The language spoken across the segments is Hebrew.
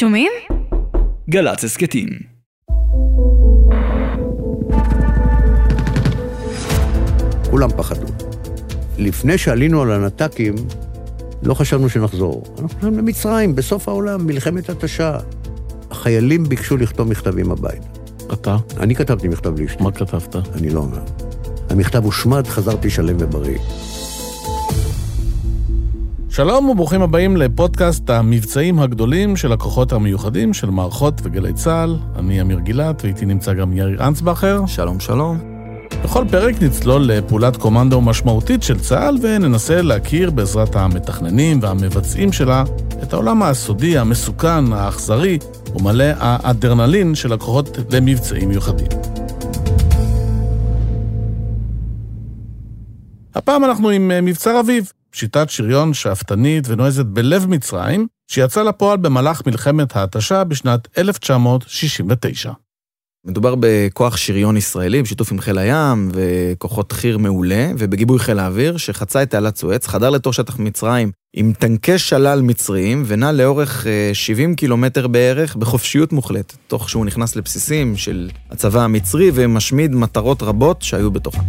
שומעים? גל"צ הסכתים. כולם פחדו. לפני שעלינו על הנת"קים, לא חשבנו שנחזור. אנחנו חשבנו למצרים, בסוף העולם, מלחמת התשה. החיילים ביקשו לכתוב מכתבים הביתה. אתה? אני כתבתי מכתב לאשתי. מה כתבת? אני לא אומר. המכתב הושמד, חזרתי שלם ובריא. שלום וברוכים הבאים לפודקאסט המבצעים הגדולים של הכוחות המיוחדים של מערכות וגלי צה"ל. אני אמיר גילת ואיתי נמצא גם יאיר אנסבכר. שלום שלום. בכל פרק נצלול לפעולת קומנדו משמעותית של צה"ל וננסה להכיר בעזרת המתכננים והמבצעים שלה את העולם הסודי, המסוכן, האכזרי ומלא האדרנלין של הכוחות למבצעים מיוחדים. הפעם אנחנו עם מבצע רביב, שיטת שריון שאפתנית ונועזת בלב מצרים, שיצא לפועל במהלך מלחמת ההתשה בשנת 1969. מדובר בכוח שריון ישראלי בשיתוף עם חיל הים וכוחות חי"ר מעולה ובגיבוי חיל האוויר שחצה את תעלת סואץ, חדר לתוך שטח מצרים עם טנקי שלל מצריים ונע לאורך 70 קילומטר בערך בחופשיות מוחלטת, תוך שהוא נכנס לבסיסים של הצבא המצרי ומשמיד מטרות רבות שהיו בתוכה.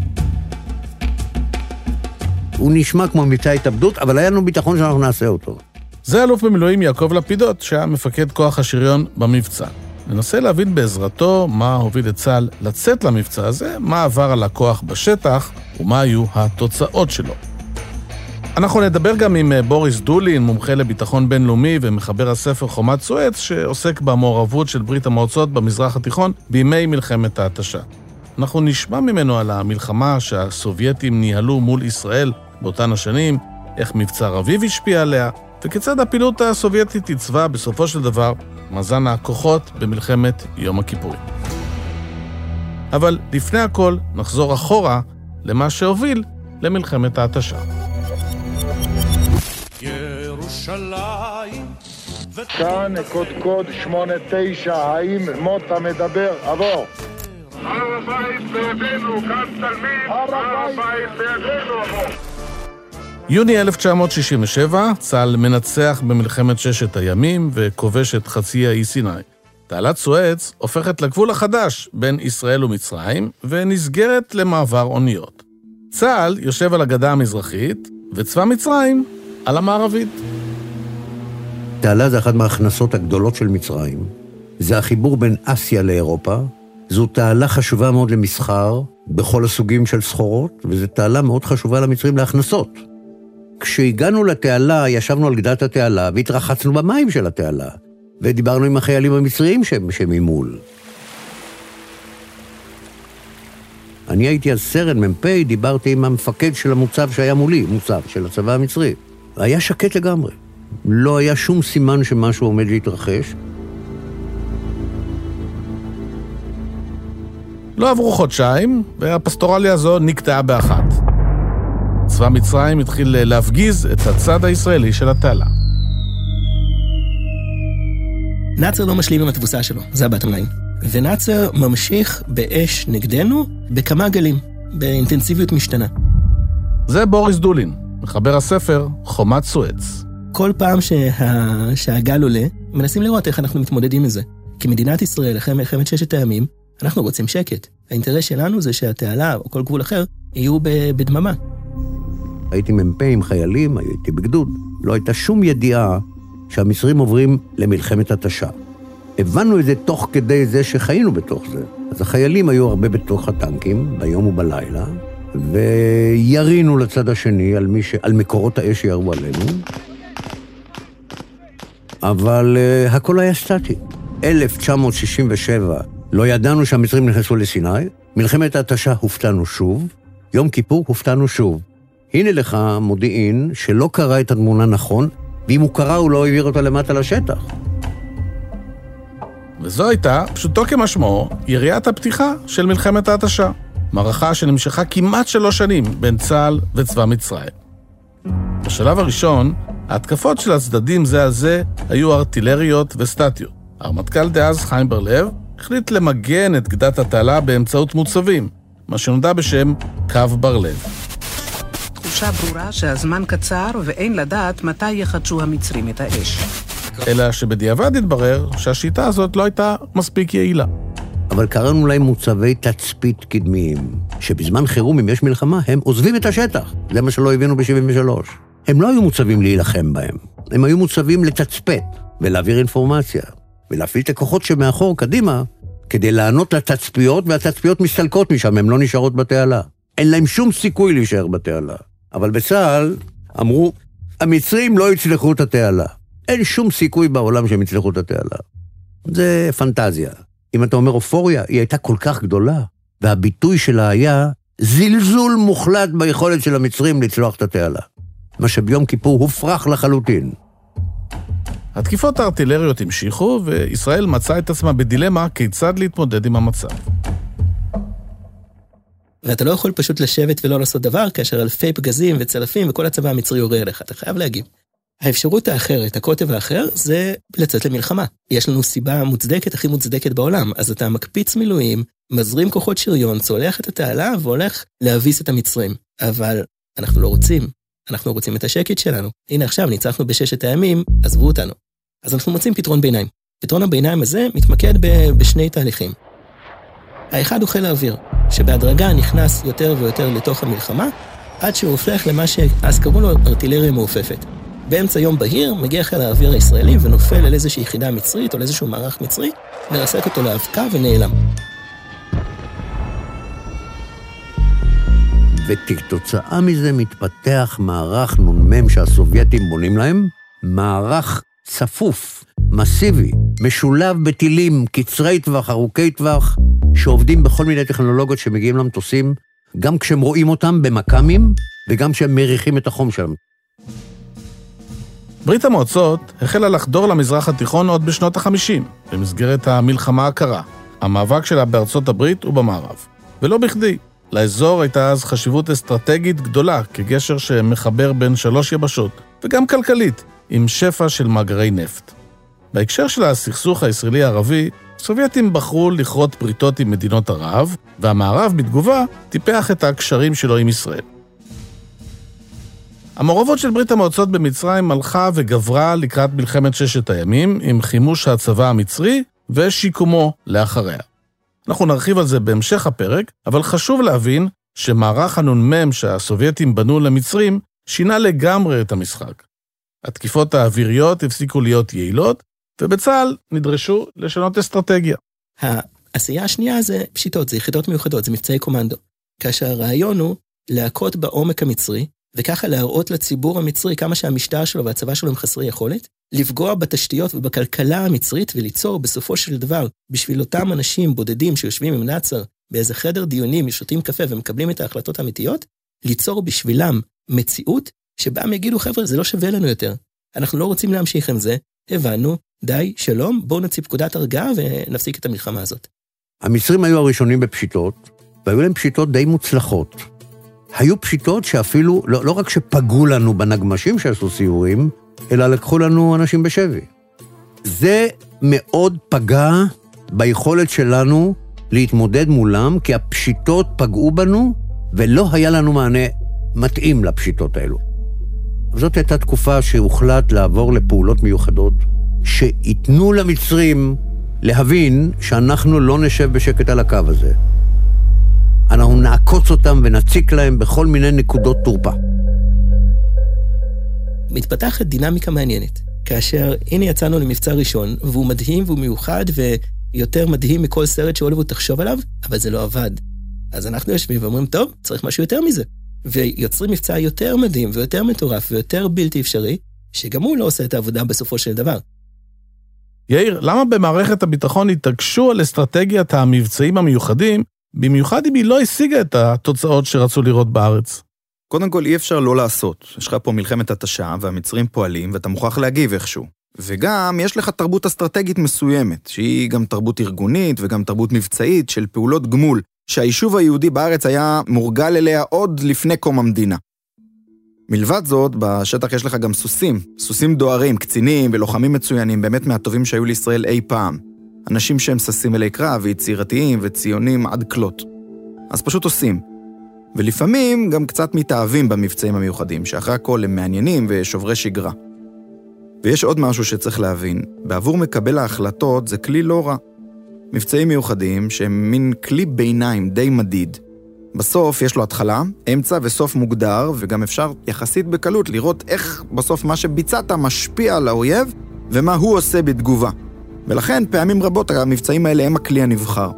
הוא נשמע כמו מבצע התאבדות, אבל היה לנו ביטחון שאנחנו נעשה אותו. זה אלוף במילואים יעקב לפידות, שהיה מפקד כוח השריון במבצע. ננסה להבין בעזרתו מה הוביל את צה"ל לצאת למבצע הזה, מה עבר על הכוח בשטח ומה היו התוצאות שלו. אנחנו נדבר גם עם אה, בוריס דולין, מומחה לביטחון בינלאומי ומחבר הספר חומת סואץ, שעוסק במעורבות של ברית המועצות במזרח התיכון בימי מלחמת ההתשה. אנחנו נשמע ממנו על המלחמה שהסובייטים ניהלו מול ישראל באותן השנים, איך מבצע רביב השפיע עליה, וכיצד הפעילות הסובייטית עיצבה בסופו של דבר מאזן הכוחות במלחמת יום הכיפורים. אבל לפני הכל נחזור אחורה למה שהוביל למלחמת ההתשה. ירושלים כאן קודקוד 89, האם מוטה מדבר? עבור. הר הבית בידינו, כאן תלמיד, הר הבית בידינו, עבור. יוני 1967, צה"ל מנצח במלחמת ששת הימים וכובש את חצי האי סיני. תעלת סואץ הופכת לגבול החדש בין ישראל ומצרים ונסגרת למעבר אוניות. צה"ל יושב על הגדה המזרחית וצבא מצרים על המערבית. תעלה זה אחת מההכנסות הגדולות של מצרים. זה החיבור בין אסיה לאירופה. זו תעלה חשובה מאוד למסחר בכל הסוגים של סחורות, וזו תעלה מאוד חשובה למצרים להכנסות. כשהגענו לתעלה, ישבנו על גדת התעלה והתרחצנו במים של התעלה, ודיברנו עם החיילים המצריים שממול. אני הייתי אז סרן מ"פ, דיברתי עם המפקד של המוצב שהיה מולי, מוצב של הצבא המצרי. היה שקט לגמרי. לא היה שום סימן שמשהו עומד להתרחש. לא עברו חודשיים, והפסטורליה הזו נקטעה באחת. צבא מצרים התחיל להפגיז את הצד הישראלי של התעלה. נאצר לא משלים עם התבוסה שלו, זה הבטם ליין. ונאצר ממשיך באש נגדנו בכמה גלים, באינטנסיביות משתנה. זה בוריס דולין, מחבר הספר חומת סואץ. כל פעם שה... שהגל עולה, מנסים לראות איך אנחנו מתמודדים עם זה. כי מדינת ישראל, אחרי מלחמת ששת הימים, אנחנו רוצים שקט. האינטרס שלנו זה שהתעלה, או כל גבול אחר, יהיו בדממה. הייתי מ"פ עם חיילים, הייתי בגדוד. לא הייתה שום ידיעה שהמצרים עוברים למלחמת התשה. הבנו את זה תוך כדי זה שחיינו בתוך זה. אז החיילים היו הרבה בתוך הטנקים, ביום ובלילה, וירינו לצד השני על, ש... על מקורות האש שירו עלינו, אבל uh, הכל היה סטטי. 1967, לא ידענו שהמצרים נכנסו לסיני, מלחמת ההתשה הופתענו שוב, יום כיפור הופתענו שוב. הנה לך מודיעין שלא קרא את התמונה נכון, ואם הוא קרא הוא לא העביר אותה למטה לשטח. וזו הייתה, פשוטו כמשמעו, יריית הפתיחה של מלחמת ההתשה. מערכה שנמשכה כמעט שלוש שנים בין צה"ל וצבא מצרים. בשלב הראשון, ההתקפות של הצדדים זה על זה היו ארטילריות וסטטיות. הרמטכ"ל דאז, חיים בר-לב, החליט למגן את גדת התעלה באמצעות מוצבים, מה שנודע בשם קו בר-לב. תחושה ברורה שהזמן קצר ואין לדעת מתי יחדשו המצרים את האש. אלא שבדיעבד התברר שהשיטה הזאת לא הייתה מספיק יעילה. אבל קראנו להם מוצבי תצפית קדמיים, שבזמן חירום, אם יש מלחמה, הם עוזבים את השטח. זה מה שלא הבינו ב-73. הם לא היו מוצבים להילחם בהם, הם היו מוצבים לתצפת ולהעביר אינפורמציה, ולהפעיל את הכוחות שמאחור קדימה, כדי לענות לתצפיות, והתצפיות מסתלקות משם, הן לא נשארות בתעלה. אין להם שום סיכוי להישאר בתעלה. אבל בצה"ל אמרו, המצרים לא יצלחו את התעלה. אין שום סיכוי בעולם שהם יצלחו את התעלה. זה פנטזיה. אם אתה אומר אופוריה, היא הייתה כל כך גדולה, והביטוי שלה היה זלזול מוחלט ביכולת של המצרים לצלוח את התעלה. מה שביום כיפור הופרך לחלוטין. התקיפות הארטילריות המשיכו, וישראל מצאה את עצמה בדילמה כיצד להתמודד עם המצב. ואתה לא יכול פשוט לשבת ולא לעשות דבר, כאשר אלפי פגזים וצלפים וכל הצבא המצרי יורה אליך, אתה חייב להגיב. האפשרות האחרת, הקוטב האחר, זה לצאת למלחמה. יש לנו סיבה מוצדקת, הכי מוצדקת בעולם, אז אתה מקפיץ מילואים, מזרים כוחות שריון, צולח את התעלה והולך להביס את המצרים. אבל אנחנו לא רוצים, אנחנו רוצים את השקט שלנו. הנה עכשיו ניצחנו בששת הימים, עזבו אותנו. אז אנחנו מוצאים פתרון ביניים. פתרון הביניים הזה מתמקד ב- בשני תהליכים. האחד הוא חיל האוויר, שבהדרגה נכנס יותר ויותר לתוך המלחמה, עד שהוא הופך למה שאז קראו לו ארטילריה מעופפת. באמצע יום בהיר מגיע חיל האוויר הישראלי ונופל על איזושהי יחידה מצרית או על איזשהו מערך מצרי, מרסק אותו לאבקה ונעלם. וכתוצאה מזה מתפתח מערך נ"מ שהסובייטים בונים להם, מערך צפוף, מסיבי, משולב בטילים קצרי טווח, ארוכי טווח, שעובדים בכל מיני טכנולוגיות שמגיעים למטוסים, גם כשהם רואים אותם במכ"מים, וגם כשהם מריחים את החום שלהם. ברית המועצות החלה לחדור למזרח התיכון עוד בשנות ה-50, במסגרת המלחמה הקרה, המאבק שלה בארצות הברית ובמערב. ולא בכדי, לאזור הייתה אז חשיבות אסטרטגית גדולה כגשר שמחבר בין שלוש יבשות, וגם כלכלית, עם שפע של מאגרי נפט. בהקשר של הסכסוך הישראלי-ערבי, הסובייטים בחרו לכרות בריתות עם מדינות ערב, והמערב בתגובה טיפח את הקשרים שלו עם ישראל. המעורבות של ברית המועצות במצרים הלכה וגברה לקראת מלחמת ששת הימים, עם חימוש הצבא המצרי ושיקומו לאחריה. אנחנו נרחיב על זה בהמשך הפרק, אבל חשוב להבין שמערך הנ"מ שהסובייטים בנו למצרים שינה לגמרי את המשחק. התקיפות האוויריות הפסיקו להיות יעילות, ובצה"ל נדרשו לשנות אסטרטגיה. העשייה השנייה זה פשיטות, זה יחידות מיוחדות, זה מבצעי קומנדו. כאשר הרעיון הוא להכות בעומק המצרי, וככה להראות לציבור המצרי כמה שהמשטר שלו והצבא שלו הם חסרי יכולת, לפגוע בתשתיות ובכלכלה המצרית וליצור בסופו של דבר, בשביל אותם אנשים בודדים שיושבים עם נאצר באיזה חדר דיונים, שותים קפה ומקבלים את ההחלטות האמיתיות, ליצור בשבילם מציאות שבה הם יגידו, חבר'ה, זה לא שווה לנו יותר. אנחנו לא רוצים להמשיך עם זה, הבנו, די, שלום, בואו נוציא פקודת הרגעה ונפסיק את המלחמה הזאת. המצרים היו הראשונים בפשיטות, והיו להם פשיטות די מוצלחות. היו פשיטות שאפילו, לא, לא רק שפגעו לנו בנגמשים שעשו סיורים, אלא לקחו לנו אנשים בשבי. זה מאוד פגע ביכולת שלנו להתמודד מולם, כי הפשיטות פגעו בנו, ולא היה לנו מענה מתאים לפשיטות האלו. זאת הייתה תקופה שהוחלט לעבור לפעולות מיוחדות, שייתנו למצרים להבין שאנחנו לא נשב בשקט על הקו הזה. אנחנו נעקוץ אותם ונציק להם בכל מיני נקודות תורפה. מתפתחת דינמיקה מעניינת, כאשר הנה יצאנו למבצע ראשון, והוא מדהים והוא מיוחד ויותר מדהים מכל סרט שהוליווד תחשוב עליו, אבל זה לא עבד. אז אנחנו יושבים ואומרים, טוב, צריך משהו יותר מזה. ויוצרים מבצע יותר מדהים ויותר מטורף ויותר בלתי אפשרי, שגם הוא לא עושה את העבודה בסופו של דבר. יאיר, למה במערכת הביטחון התעקשו על אסטרטגיית המבצעים המיוחדים, במיוחד אם היא לא השיגה את התוצאות שרצו לראות בארץ? קודם כל, אי אפשר לא לעשות. יש לך פה מלחמת התשה, והמצרים פועלים, ואתה מוכרח להגיב איכשהו. וגם, יש לך תרבות אסטרטגית מסוימת, שהיא גם תרבות ארגונית וגם תרבות מבצעית של פעולות גמול, שהיישוב היהודי בארץ היה מורגל אליה עוד לפני קום המדינה. מלבד זאת, בשטח יש לך גם סוסים, סוסים דוהרים, קצינים ולוחמים מצוינים, באמת מהטובים שהיו לישראל אי פעם. אנשים שהם ששים אלי קרב ויצירתיים וציונים עד כלות. אז פשוט עושים. ולפעמים גם קצת מתאהבים במבצעים המיוחדים, שאחרי הכל הם מעניינים ושוברי שגרה. ויש עוד משהו שצריך להבין, בעבור מקבל ההחלטות זה כלי לא רע. מבצעים מיוחדים שהם מין כלי ביניים די מדיד. בסוף יש לו התחלה, אמצע וסוף מוגדר, וגם אפשר יחסית בקלות לראות איך בסוף מה שביצעת משפיע על האויב, ומה הוא עושה בתגובה. ולכן פעמים רבות המבצעים האלה הם הכלי הנבחר.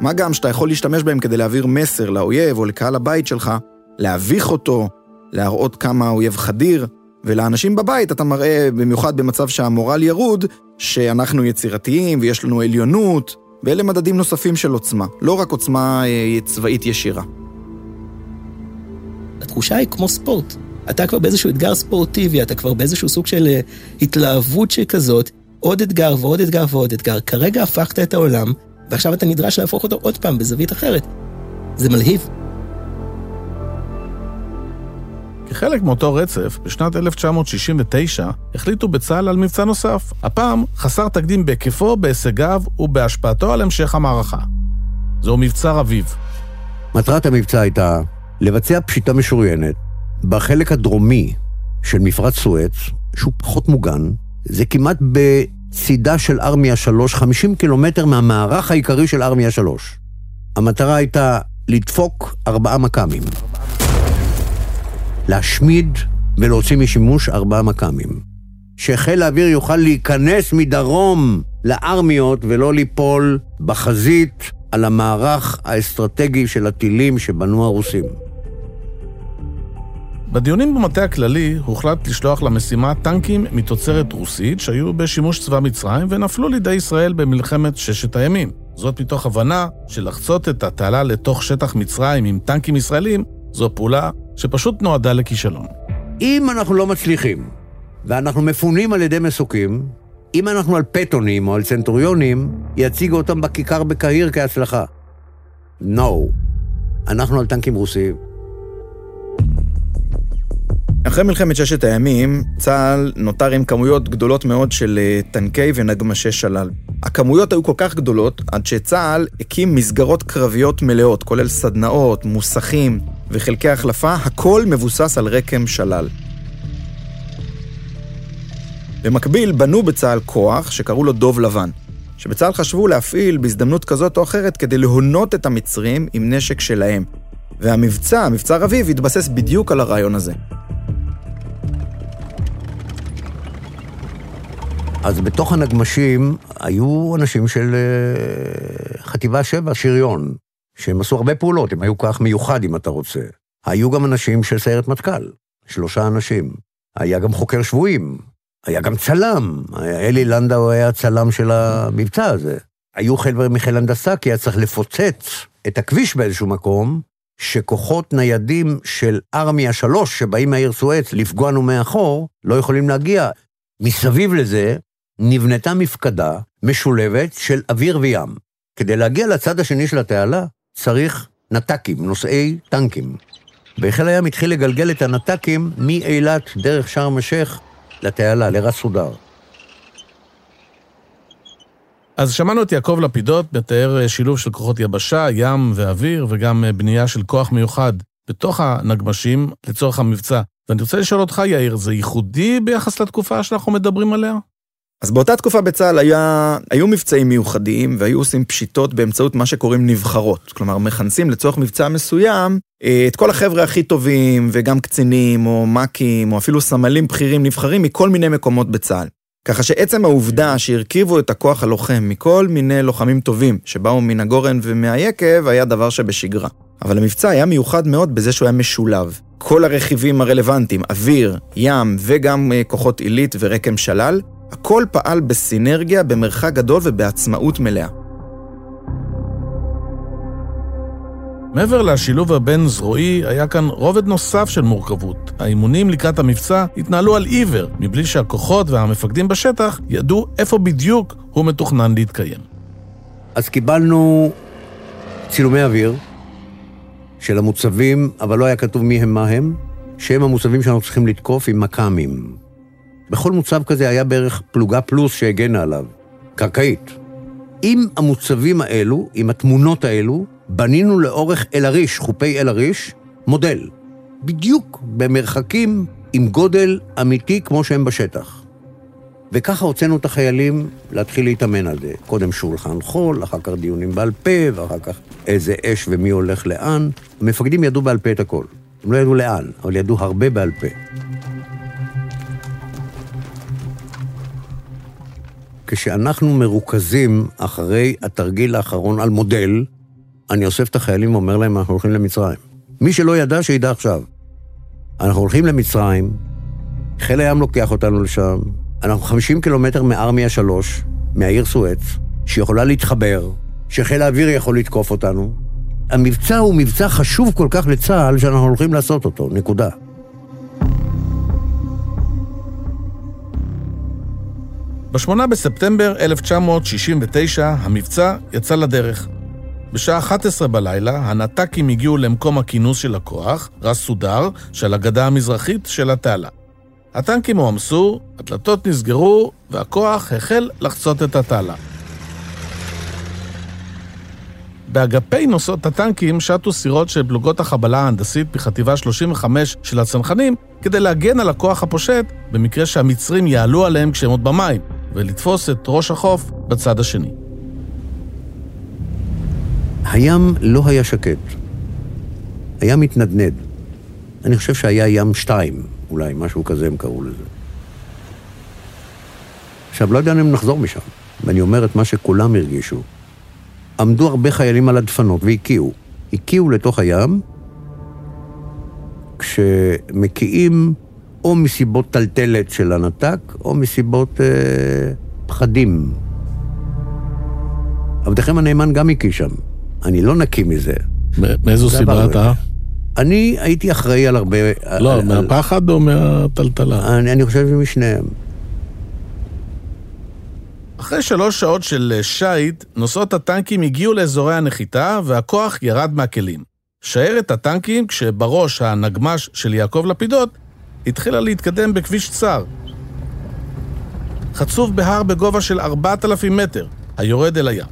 מה גם שאתה יכול להשתמש בהם כדי להעביר מסר לאויב או לקהל הבית שלך, להביך אותו, להראות כמה האויב חדיר, ולאנשים בבית אתה מראה, במיוחד במצב שהמורל ירוד, שאנחנו יצירתיים ויש לנו עליונות, ואלה מדדים נוספים של עוצמה, לא רק עוצמה אה, צבאית ישירה. התחושה היא כמו ספורט. אתה כבר באיזשהו אתגר ספורטיבי, אתה כבר באיזשהו סוג של אה, התלהבות שכזאת, עוד אתגר ועוד אתגר ועוד אתגר. כרגע הפכת את העולם, ועכשיו אתה נדרש להפוך אותו עוד פעם בזווית אחרת. זה מלהיב. כחלק מאותו רצף, בשנת 1969 החליטו בצה"ל על מבצע נוסף, הפעם חסר תקדים בהיקפו, בהישגיו ובהשפעתו על המשך המערכה. זהו מבצע רביב. מטרת המבצע הייתה לבצע פשיטה משוריינת בחלק הדרומי של מפרץ סואץ, שהוא פחות מוגן, זה כמעט בצידה של ארמיה 3, 50 קילומטר מהמערך העיקרי של ארמיה 3. המטרה הייתה לדפוק ארבעה מכ"מים. להשמיד ולהוציא משימוש ארבעה מכ"מים. שחיל האוויר יוכל להיכנס מדרום לארמיות ולא ליפול בחזית על המערך האסטרטגי של הטילים שבנו הרוסים. בדיונים במטה הכללי הוחלט לשלוח למשימה טנקים מתוצרת רוסית שהיו בשימוש צבא מצרים ונפלו לידי ישראל במלחמת ששת הימים. זאת מתוך הבנה שלחצות את התעלה לתוך שטח מצרים עם טנקים ישראלים זו פעולה שפשוט נועדה לכישלון. אם אנחנו לא מצליחים, ואנחנו מפונים על ידי מסוקים, אם אנחנו על פטונים או על צנטוריונים, יציגו אותם בכיכר בקהיר כהצלחה. No. אנחנו על טנקים רוסיים. אחרי מלחמת ששת הימים, צה"ל נותר עם כמויות גדולות מאוד של אה, טנקי ונגמשי שלל. הכמויות היו כל כך גדולות, עד שצה"ל הקים מסגרות קרביות מלאות, כולל סדנאות, מוסכים וחלקי החלפה, הכל מבוסס על רקם שלל. במקביל, בנו בצה"ל כוח שקראו לו דוב לבן, שבצה"ל חשבו להפעיל בהזדמנות כזאת או אחרת כדי להונות את המצרים עם נשק שלהם. והמבצע, מבצע רביב, התבסס בדיוק על הרעיון הזה. אז בתוך הנגמשים היו אנשים של uh, חטיבה 7, שריון, שהם עשו הרבה פעולות, הם היו כוח מיוחד אם אתה רוצה. היו גם אנשים של סיירת מטכ"ל, שלושה אנשים. היה גם חוקר שבויים, היה גם צלם, אלי לנדאו היה הצלם של המבצע הזה. היו חבר'ה מחיל הנדסה, כי היה צריך לפוצץ את הכביש באיזשהו מקום, שכוחות ניידים של ארמיה 3, שבאים מהעיר סואץ לפגוע לנו מאחור, לא יכולים להגיע. מסביב לזה נבנתה מפקדה משולבת של אוויר וים. כדי להגיע לצד השני של התעלה, צריך נת"קים, נוסעי טנקים. וחיל הים התחיל לגלגל את הנת"קים מאילת דרך שארם א-שייח לתעלה, לרס סודר. אז שמענו את יעקב לפידות מתאר שילוב של כוחות יבשה, ים ואוויר, וגם בנייה של כוח מיוחד בתוך הנגמשים לצורך המבצע. ואני רוצה לשאול אותך, יאיר, זה ייחודי ביחס לתקופה שאנחנו מדברים עליה? אז באותה תקופה בצה"ל היה, היו מבצעים מיוחדים והיו עושים פשיטות באמצעות מה שקוראים נבחרות. כלומר, מכנסים לצורך מבצע מסוים אה, את כל החבר'ה הכי טובים וגם קצינים או מ"כים או אפילו סמלים בכירים נבחרים מכל מיני מקומות בצה"ל. ככה שעצם העובדה שהרכיבו את הכוח הלוחם מכל מיני לוחמים טובים שבאו מן הגורן ומהיקב היה דבר שבשגרה. אבל המבצע היה מיוחד מאוד בזה שהוא היה משולב. כל הרכיבים הרלוונטיים, אוויר, ים וגם אה, כוחות עילית ורקם שלל, הכל פעל בסינרגיה, במרחק גדול ובעצמאות מלאה. מעבר לשילוב הבין-זרועי, היה כאן רובד נוסף של מורכבות. האימונים לקראת המבצע התנהלו על עיוור, מבלי שהכוחות והמפקדים בשטח ידעו איפה בדיוק הוא מתוכנן להתקיים. אז קיבלנו צילומי אוויר של המוצבים, אבל לא היה כתוב מי הם מה הם, שהם המוצבים שאנחנו צריכים לתקוף עם מכ"מים. בכל מוצב כזה היה בערך פלוגה פלוס שהגנה עליו, קרקעית. עם המוצבים האלו, עם התמונות האלו, בנינו לאורך אל-עריש, חופי אל-עריש, מודל. בדיוק במרחקים עם גודל אמיתי כמו שהם בשטח. וככה הוצאנו את החיילים להתחיל להתאמן על זה. קודם שולחן חול, אחר כך דיונים בעל פה, ואחר כך איזה אש ומי הולך לאן. המפקדים ידעו בעל פה את הכל. הם לא ידעו לאן, אבל ידעו הרבה בעל פה. כשאנחנו מרוכזים אחרי התרגיל האחרון על מודל, אני אוסף את החיילים ואומר להם, אנחנו הולכים למצרים. מי שלא ידע, שידע עכשיו. אנחנו הולכים למצרים, חיל הים לוקח אותנו לשם, אנחנו 50 קילומטר מארמיה 3, מהעיר סואץ, שיכולה להתחבר, שחיל האוויר יכול לתקוף אותנו. המבצע הוא מבצע חשוב כל כך לצה"ל, שאנחנו הולכים לעשות אותו, נקודה. ב-8 בספטמבר 1969 המבצע יצא לדרך. בשעה 11 בלילה הנת"קים הגיעו למקום הכינוס של הכוח, רס סודר, של הגדה המזרחית של התעלה. הטנקים הועמסו, הדלתות נסגרו, והכוח החל לחצות את התעלה. באגפי נוסעות הטנקים שטו סירות של פלוגות החבלה ההנדסית בחטיבה 35 של הצנחנים כדי להגן על הכוח הפושט במקרה שהמצרים יעלו עליהם כשהם עוד במים, ולתפוס את ראש החוף בצד השני. הים לא היה שקט. הים התנדנד. אני חושב שהיה ים שתיים, אולי, משהו כזה הם קראו לזה. עכשיו, לא יודע אם נחזור משם, ואני אומר את מה שכולם הרגישו. עמדו הרבה חיילים על הדפנות והקיאו. הקיאו לתוך הים, כשמקיאים או מסיבות טלטלת של הנת"ק, או מסיבות אה, פחדים. עבדכם הנאמן גם הקיא שם. אני לא נקי מזה. מאיזו סיבה אתה? אני הייתי אחראי על הרבה... לא, על, מהפחד או מהטלטלה? אני, אני חושב שמשניהם. אחרי שלוש שעות של שיט, נוסעות הטנקים הגיעו לאזורי הנחיתה והכוח ירד מהכלים. שיירת הטנקים, כשבראש הנגמש של יעקב לפידות, התחילה להתקדם בכביש צר. חצוב בהר בגובה של 4,000 מטר, היורד אל הים.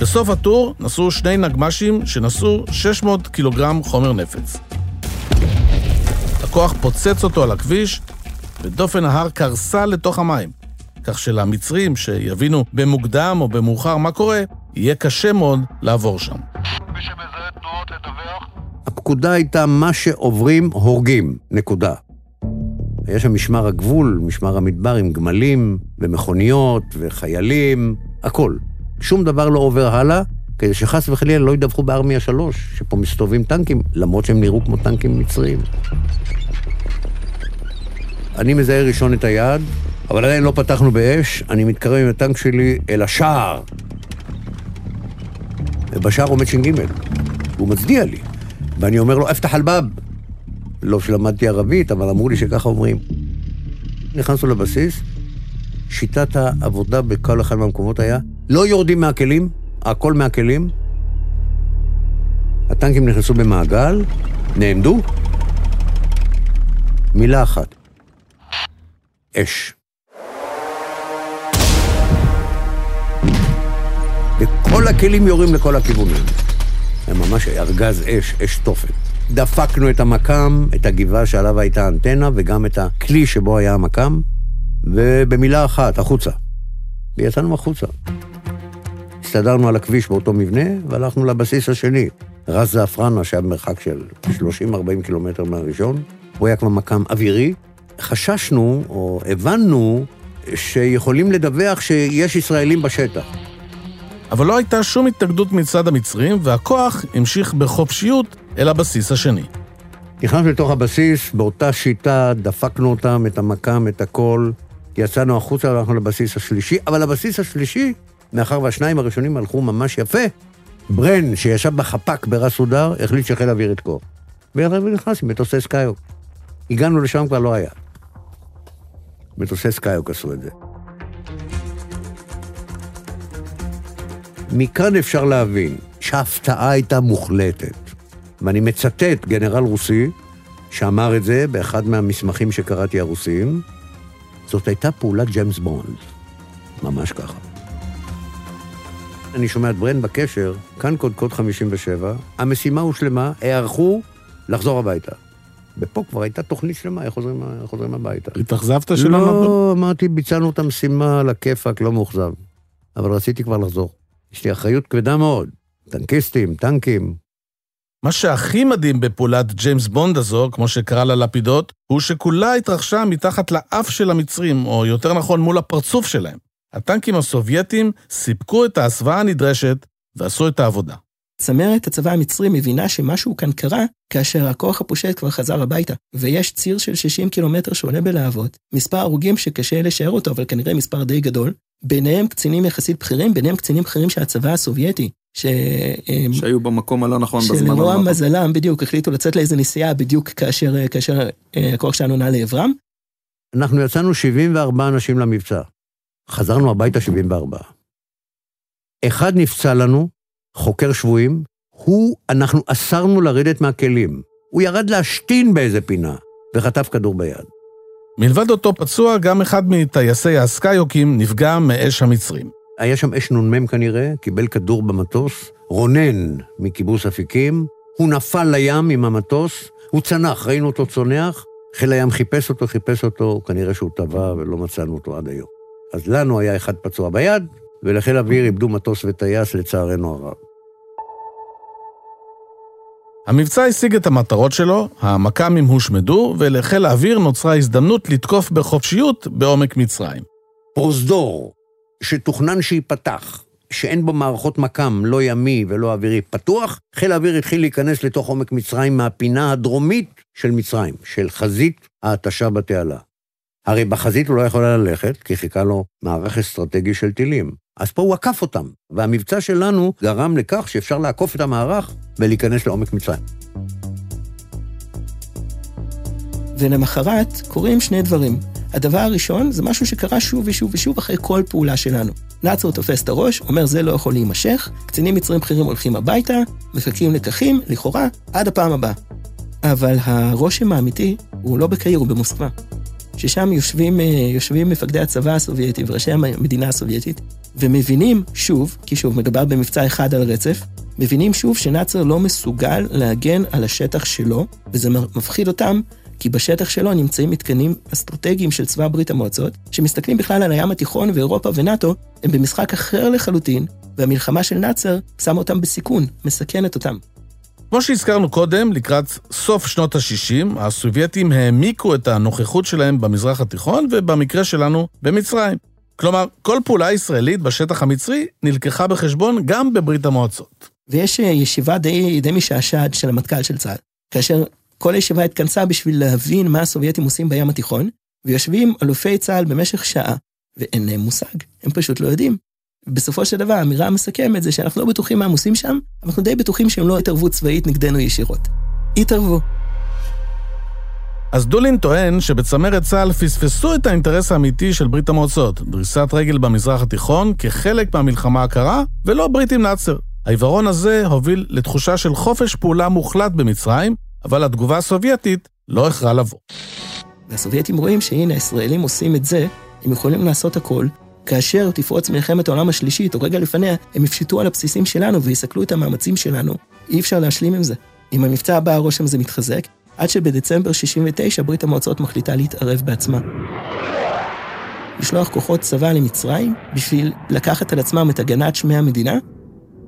בסוף הטור נסעו שני נגמ"שים שנשאו 600 קילוגרם חומר נפץ. הכוח פוצץ אותו על הכביש, ודופן ההר קרסה לתוך המים, כך שלמצרים שיבינו במוקדם או במאוחר מה קורה, יהיה קשה מאוד לעבור שם. הפקודה הייתה מה שעוברים הורגים, נקודה. היה שם משמר הגבול, משמר המדבר עם גמלים ומכוניות וחיילים, הכל. שום דבר לא עובר הלאה, כדי שחס וחלילה לא ידווחו בארמיה 3, שפה מסתובבים טנקים, למרות שהם נראו כמו טנקים מצריים. אני מזהה ראשון את היעד, אבל עדיין לא פתחנו באש, אני מתקרב עם הטנק שלי אל השער. ובשער עומד ש"ג, והוא מצדיע לי. ואני אומר לו, אפתח אלבב. לא שלמדתי ערבית, אבל אמרו לי שככה אומרים. נכנסנו לבסיס, שיטת העבודה בכל אחד מהמקומות היה, לא יורדים מהכלים, הכל מהכלים. הטנקים נכנסו במעגל, נעמדו, מילה אחת, אש. וכל הכלים יורים לכל הכיוונים. זה ממש ארגז אש, אש תופת. דפקנו את המקם, את הגבעה שעליו הייתה האנטנה, וגם את הכלי שבו היה המקם, ובמילה אחת, החוצה. ויצאנו החוצה. הסתדרנו על הכביש באותו מבנה, והלכנו לבסיס השני. רז זעפרנה, שהיה במרחק של 30-40 קילומטר מהראשון, הוא היה כבר מקם אווירי. חששנו, או הבנו, שיכולים לדווח שיש ישראלים בשטח. אבל לא הייתה שום התנגדות מצד המצרים, והכוח המשיך בחופשיות אל הבסיס השני. נכנסנו לתוך הבסיס, באותה שיטה, דפקנו אותם, את המקם, את הכל. יצאנו החוצה והלכנו לבסיס השלישי, אבל הבסיס השלישי, מאחר והשניים הראשונים הלכו ממש יפה, ברן, שישב בחפ"ק בראס סודר, החליט שחיל האוויר יתקוף. וירד ונכנס עם מטוסי סקייהוק. הגענו לשם, כבר לא היה. מטוסי סקייהוק עשו את זה. מכאן אפשר להבין שההפתעה הייתה מוחלטת. ואני מצטט גנרל רוסי, שאמר את זה באחד מהמסמכים שקראתי הרוסיים, זאת הייתה פעולת ג'יימס בונד. ממש ככה. אני שומע את ברן בקשר, כאן קודקוד 57, המשימה הושלמה, היערכו לחזור הביתה. ופה כבר הייתה תוכנית שלמה, איך חוזרים, חוזרים הביתה. התאכזבת שלא... לא, אמרתי, ביצענו את המשימה על הכיפאק, לא מאוכזב. אבל רציתי כבר לחזור. יש לי אחריות כבדה מאוד. טנקיסטים, טנקים. מה שהכי מדהים בפעולת ג'יימס בונד הזו, כמו שקרא לה לפידות, הוא שכולה התרחשה מתחת לאף של המצרים, או יותר נכון מול הפרצוף שלהם. הטנקים הסובייטים סיפקו את ההסוואה הנדרשת ועשו את העבודה. צמרת הצבא המצרי מבינה שמשהו כאן קרה כאשר הכוח הפושט כבר חזר הביתה, ויש ציר של 60 קילומטר שעולה בלהבות, מספר הרוגים שקשה לשער אותו, אבל כנראה מספר די גדול, ביניהם קצינים יחסית בכירים, ביניהם קצינים בכירים של הצבא הסובייטי, ש... שהיו במקום הלא נכון בזמן הלא נכון. מזלם בדיוק החליטו לצאת לאיזה נסיעה בדיוק כאשר, כאשר אה, הכוח שלנו נע לעברם. אנחנו יצאנו 74 אנשים למבצע. חזרנו הביתה 74. אחד נפצע לנו, חוקר שבויים, הוא, אנחנו אסרנו לרדת מהכלים. הוא ירד להשתין באיזה פינה, וחטף כדור ביד. מלבד אותו פצוע, גם אחד מטייסי הסקאיוקים נפגע מאש המצרים. היה שם אש נ"מ כנראה, קיבל כדור במטוס, רונן מקיבוץ אפיקים, הוא נפל לים עם המטוס, הוא צנח, ראינו אותו צונח, חיל הים חיפש אותו, חיפש אותו, כנראה שהוא טבע ולא מצאנו אותו עד היום. אז לנו היה אחד פצוע ביד, ולחיל אוויר איבדו מטוס וטייס לצערנו הרב. המבצע השיג את המטרות שלו, המכ"מים הושמדו, ולחיל האוויר נוצרה הזדמנות לתקוף בחופשיות בעומק מצרים. פרוזדור, שתוכנן שייפתח, שאין בו מערכות מכ"ם, לא ימי ולא אווירי, פתוח, חיל האוויר התחיל להיכנס לתוך עומק מצרים מהפינה הדרומית של מצרים, של חזית ההתשה בתעלה. הרי בחזית הוא לא יכול היה ללכת, כי חיכה לו מערך אסטרטגי של טילים. אז פה הוא עקף אותם, והמבצע שלנו גרם לכך שאפשר לעקוף את המערך ולהיכנס לעומק מצרים. ולמחרת קורים שני דברים. הדבר הראשון זה משהו שקרה שוב ושוב ושוב אחרי כל פעולה שלנו. נאצר תופס את הראש, אומר זה לא יכול להימשך, קצינים מצרים בכירים הולכים הביתה, מפקים לקחים, לכאורה, עד הפעם הבאה. אבל הרושם האמיתי הוא לא בקהיר, הוא במוסקבה. ששם יושבים, אה, יושבים מפקדי הצבא הסובייטי וראשי המדינה הסובייטית, ומבינים שוב, כי שוב מדובר במבצע אחד על רצף, מבינים שוב שנאצר לא מסוגל להגן על השטח שלו, וזה מפחיד אותם, כי בשטח שלו נמצאים מתקנים אסטרטגיים של צבא ברית המועצות, שמסתכלים בכלל על הים התיכון ואירופה ונאט"ו, הם במשחק אחר לחלוטין, והמלחמה של נאצר שמה אותם בסיכון, מסכנת אותם. כמו שהזכרנו קודם, לקראת סוף שנות ה-60, הסובייטים העמיקו את הנוכחות שלהם במזרח התיכון, ובמקרה שלנו, במצרים. כלומר, כל פעולה ישראלית בשטח המצרי נלקחה בחשבון גם בברית המועצות. ויש אה, ישיבה די, די משעשעת של המטכ"ל של צה"ל, כאשר כל הישיבה התכנסה בשביל להבין מה הסובייטים עושים בים התיכון, ויושבים אלופי צה"ל במשך שעה, ואין להם מושג, הם פשוט לא יודעים. בסופו של דבר, האמירה המסכמת זה שאנחנו לא בטוחים מה הם עושים שם, אנחנו די בטוחים שהם לא התערבו צבאית נגדנו ישירות. התערבו. אז דולין טוען שבצמרת צה"ל פספסו את האינטרס האמיתי של ברית המועצות, דריסת רגל במזרח התיכון כחלק מהמלחמה הקרה, ולא ברית עם נאצר. העיוורון הזה הוביל לתחושה של חופש פעולה מוחלט במצרים, אבל התגובה הסובייטית לא איחרה לבוא. והסובייטים רואים שהנה, הישראלים עושים את זה, הם יכולים לעשות הכל, כאשר תפרוץ מלחמת העולם השלישית, או רגע לפניה, הם יפשטו על הבסיסים שלנו ויסכלו את המאמצים שלנו. אי אפשר להשלים עם זה. עם המבצע הבא הרושם הזה מתחזק, עד שבדצמבר 69 ברית המועצות מחליטה להתערב בעצמה. לשלוח כוחות צבא למצרים בשביל לקחת על עצמם את הגנת שמי המדינה.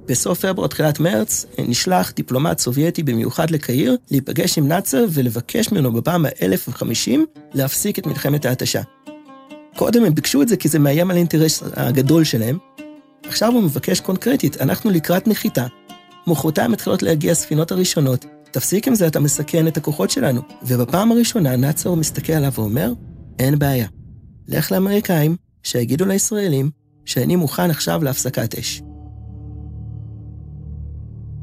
בסוף פברואר, תחילת מרץ, נשלח דיפלומט סובייטי במיוחד לקהיר, להיפגש עם נאצר ולבקש ממנו בפעם ה-1050 להפסיק את מלחמת ההתשה. קודם הם ביקשו את זה כי זה מאיים על האינטרס הגדול שלהם. עכשיו הוא מבקש קונקרטית, אנחנו לקראת נחיתה. מחרתיים מתחילות להגיע הספינות הראשונות, תפסיק עם זה, אתה מסכן את הכוחות שלנו. ובפעם הראשונה נאצר מסתכל עליו ואומר, אין בעיה. לך לאמריקאים, שיגידו לישראלים, שאני מוכן עכשיו להפסקת אש.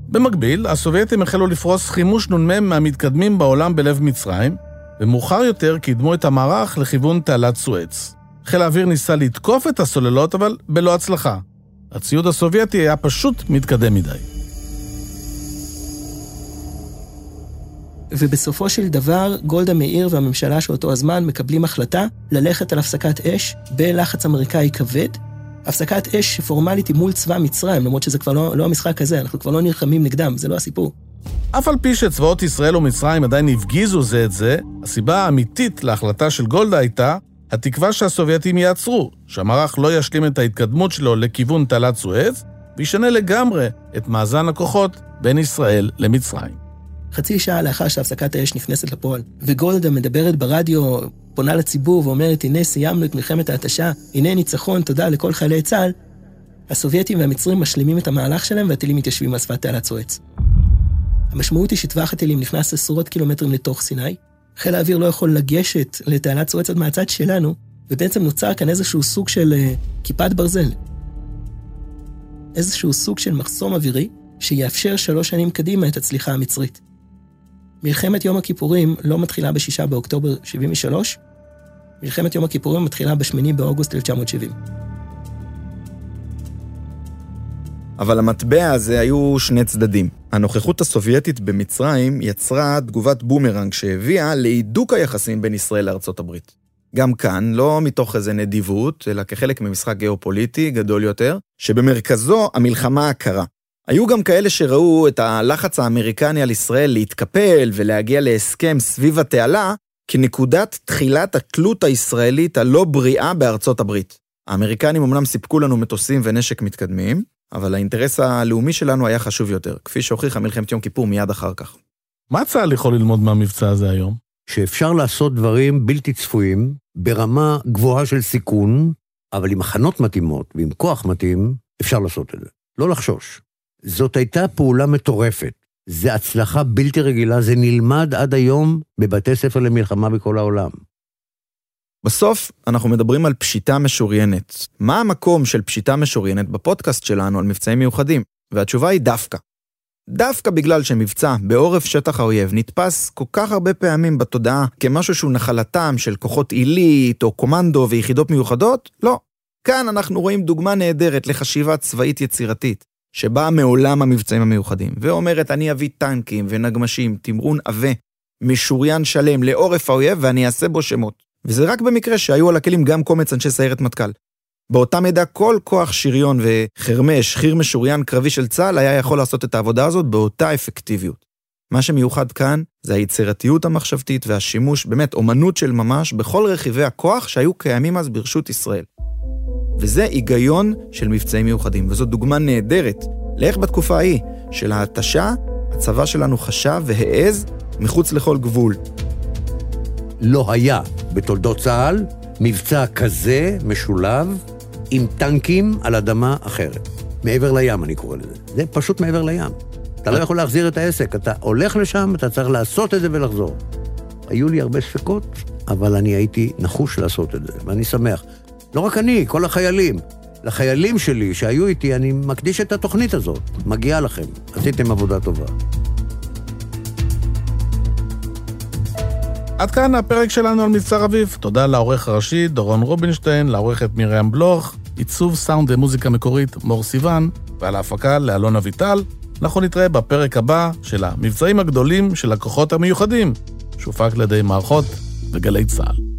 במקביל, הסובייטים החלו לפרוס חימוש נ"מ מהמתקדמים בעולם בלב מצרים, ומאוחר יותר קידמו את המערך לכיוון תעלת סואץ. חיל האוויר ניסה לתקוף את הסוללות, אבל בלא הצלחה. הציוד הסובייטי היה פשוט מתקדם מדי. ובסופו של דבר, גולדה מאיר והממשלה של אותו הזמן מקבלים החלטה ללכת על הפסקת אש בלחץ אמריקאי כבד. הפסקת אש פורמלית היא מול צבא מצרים, למרות שזה כבר לא, לא המשחק הזה, אנחנו כבר לא נלחמים נגדם, זה לא הסיפור. אף על פי שצבאות ישראל ומצרים עדיין הפגיזו זה את זה, הסיבה האמיתית להחלטה של גולדה הייתה התקווה שהסובייטים יעצרו, שהמערך לא ישלים את ההתקדמות שלו לכיוון תעלת סואץ, וישנה לגמרי את מאזן הכוחות בין ישראל למצרים. חצי שעה לאחר שהפסקת האש נכנסת לפועל, וגולדה מדברת ברדיו, פונה לציבור ואומרת, הנה סיימנו את מלחמת ההתשה, הנה ניצחון, תודה לכל חיילי צה"ל, הסובייטים והמצרים משלימים את המהלך שלהם והטילים מתיישבים על שפת תעלת סואץ. המשמעות היא שטווח הטילים נכנס עשרות קילומטרים לתוך סיני, חיל האוויר לא יכול לגשת לתעלת סואץ עד מהצד שלנו, ובעצם נוצר כאן איזשהו סוג של uh, כיפת ברזל. איזשהו סוג של מחסום אווירי, שיאפשר שלוש שנים קדימה את הצליחה המצרית. מלחמת יום הכיפורים לא מתחילה ב-6 באוקטובר 73, מלחמת יום הכיפורים מתחילה ב-8 באוגוסט 1970. אבל למטבע הזה היו שני צדדים. הנוכחות הסובייטית במצרים יצרה תגובת בומרנג שהביאה להידוק היחסים בין ישראל לארצות הברית. גם כאן, לא מתוך איזה נדיבות, אלא כחלק ממשחק גיאופוליטי גדול יותר, שבמרכזו המלחמה הקרה. היו גם כאלה שראו את הלחץ האמריקני על ישראל להתקפל ולהגיע להסכם סביב התעלה, כנקודת תחילת התלות הישראלית הלא בריאה בארצות הברית. האמריקנים אמנם סיפקו לנו מטוסים ונשק מתקדמים, אבל האינטרס הלאומי שלנו היה חשוב יותר, כפי שהוכיחה מלחמת יום כיפור מיד אחר כך. מה צה"ל יכול ללמוד מהמבצע הזה היום? שאפשר לעשות דברים בלתי צפויים, ברמה גבוהה של סיכון, אבל עם הכנות מתאימות ועם כוח מתאים, אפשר לעשות את זה. לא לחשוש. זאת הייתה פעולה מטורפת. זה הצלחה בלתי רגילה, זה נלמד עד היום בבתי ספר למלחמה בכל העולם. בסוף, אנחנו מדברים על פשיטה משוריינת. מה המקום של פשיטה משוריינת בפודקאסט שלנו על מבצעים מיוחדים? והתשובה היא דווקא. דווקא בגלל שמבצע בעורף שטח האויב נתפס כל כך הרבה פעמים בתודעה כמשהו שהוא נחלתם של כוחות עילית או קומנדו ויחידות מיוחדות, לא. כאן אנחנו רואים דוגמה נהדרת לחשיבה צבאית יצירתית, שבאה מעולם המבצעים המיוחדים, ואומרת אני אביא טנקים ונגמשים, תמרון עבה, משוריין שלם לעורף האויב ואני אעשה בו שמות. וזה רק במקרה שהיו על הכלים גם קומץ אנשי סיירת מטכ"ל. באותה מידה כל כוח שריון וחרמש, חי"ר משוריין קרבי של צה"ל, היה יכול לעשות את העבודה הזאת באותה אפקטיביות. מה שמיוחד כאן זה היצירתיות המחשבתית והשימוש, באמת, אומנות של ממש, בכל רכיבי הכוח שהיו קיימים אז ברשות ישראל. וזה היגיון של מבצעים מיוחדים, וזו דוגמה נהדרת לאיך בתקופה ההיא של ההתשה, הצבא שלנו חשב והעז מחוץ לכל גבול. לא היה בתולדות צה"ל מבצע כזה משולב עם טנקים על אדמה אחרת. מעבר לים, אני קורא לזה. זה פשוט מעבר לים. אתה לא יכול להחזיר את העסק, אתה הולך לשם, אתה צריך לעשות את זה ולחזור. היו לי הרבה ספקות, אבל אני הייתי נחוש לעשות את זה, ואני שמח. לא רק אני, כל החיילים. לחיילים שלי שהיו איתי, אני מקדיש את התוכנית הזאת. מגיעה לכם, עשיתם עבודה טובה. עד כאן הפרק שלנו על מבצע רביב. תודה לעורך הראשי דורון רובינשטיין, לעורכת מרים בלוך, עיצוב סאונד ומוזיקה מקורית מור סיוון, ועל ההפקה לאלון אביטל. אנחנו נתראה בפרק הבא של המבצעים הגדולים של הכוחות המיוחדים, שהופק לידי מערכות וגלי צה"ל.